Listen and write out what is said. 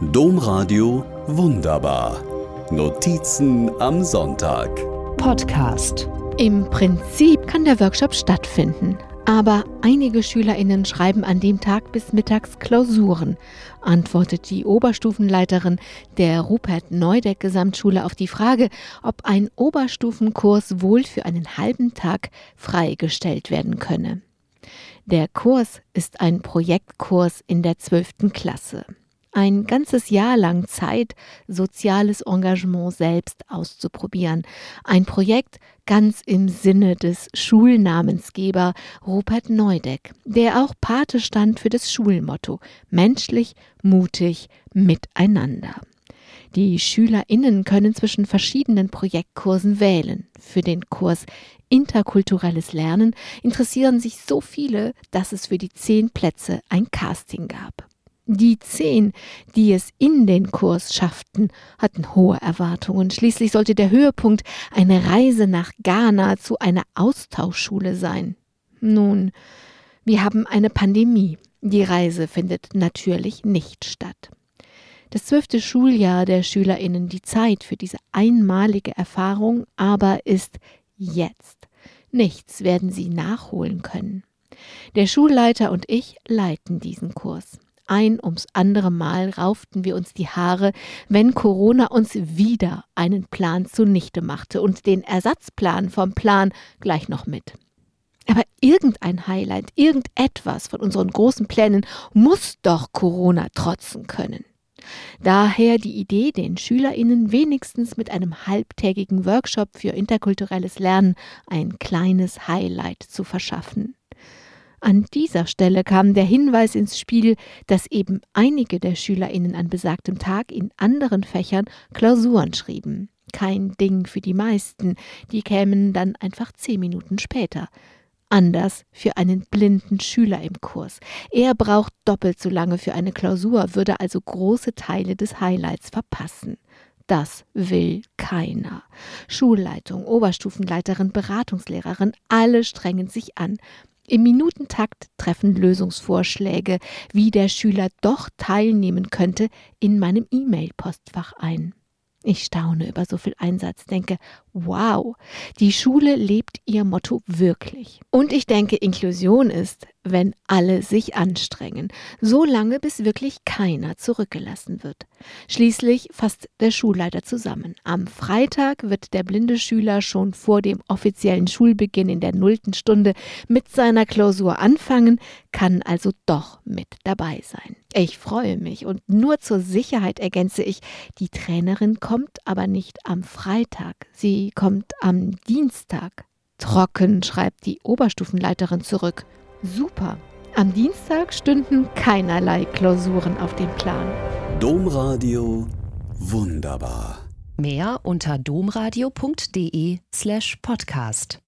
Domradio Wunderbar. Notizen am Sonntag. Podcast. Im Prinzip kann der Workshop stattfinden. Aber einige SchülerInnen schreiben an dem Tag bis mittags Klausuren, antwortet die Oberstufenleiterin der Rupert Neudeck Gesamtschule auf die Frage, ob ein Oberstufenkurs wohl für einen halben Tag freigestellt werden könne. Der Kurs ist ein Projektkurs in der 12. Klasse ein ganzes Jahr lang Zeit, soziales Engagement selbst auszuprobieren. Ein Projekt ganz im Sinne des Schulnamensgeber Rupert Neudeck, der auch Pate stand für das Schulmotto menschlich, mutig, miteinander. Die SchülerInnen können zwischen verschiedenen Projektkursen wählen. Für den Kurs Interkulturelles Lernen interessieren sich so viele, dass es für die zehn Plätze ein Casting gab. Die zehn, die es in den Kurs schafften, hatten hohe Erwartungen. Schließlich sollte der Höhepunkt eine Reise nach Ghana zu einer Austauschschule sein. Nun, wir haben eine Pandemie. Die Reise findet natürlich nicht statt. Das zwölfte Schuljahr der Schülerinnen, die Zeit für diese einmalige Erfahrung aber ist jetzt. Nichts werden sie nachholen können. Der Schulleiter und ich leiten diesen Kurs. Ein ums andere Mal rauften wir uns die Haare, wenn Corona uns wieder einen Plan zunichte machte und den Ersatzplan vom Plan gleich noch mit. Aber irgendein Highlight, irgendetwas von unseren großen Plänen muss doch Corona trotzen können. Daher die Idee, den SchülerInnen wenigstens mit einem halbtägigen Workshop für interkulturelles Lernen ein kleines Highlight zu verschaffen. An dieser Stelle kam der Hinweis ins Spiel, dass eben einige der SchülerInnen an besagtem Tag in anderen Fächern Klausuren schrieben. Kein Ding für die meisten, die kämen dann einfach zehn Minuten später. Anders für einen blinden Schüler im Kurs. Er braucht doppelt so lange für eine Klausur, würde also große Teile des Highlights verpassen. Das will keiner. Schulleitung, Oberstufenleiterin, Beratungslehrerin, alle strengen sich an. Im Minutentakt treffen Lösungsvorschläge, wie der Schüler doch teilnehmen könnte, in meinem E-Mail-Postfach ein. Ich staune über so viel Einsatz, denke, wow, die Schule lebt ihr Motto wirklich. Und ich denke, Inklusion ist, wenn alle sich anstrengen, so lange bis wirklich keiner zurückgelassen wird. Schließlich fasst der Schulleiter zusammen. Am Freitag wird der blinde Schüler schon vor dem offiziellen Schulbeginn in der nullten Stunde mit seiner Klausur anfangen, kann also doch mit dabei sein. Ich freue mich und nur zur Sicherheit ergänze ich, die Trainerin kommt aber nicht am Freitag, sie kommt am Dienstag. Trocken, schreibt die Oberstufenleiterin zurück. Super. Am Dienstag stünden keinerlei Klausuren auf dem Plan. Domradio wunderbar. Mehr unter domradio.de slash podcast.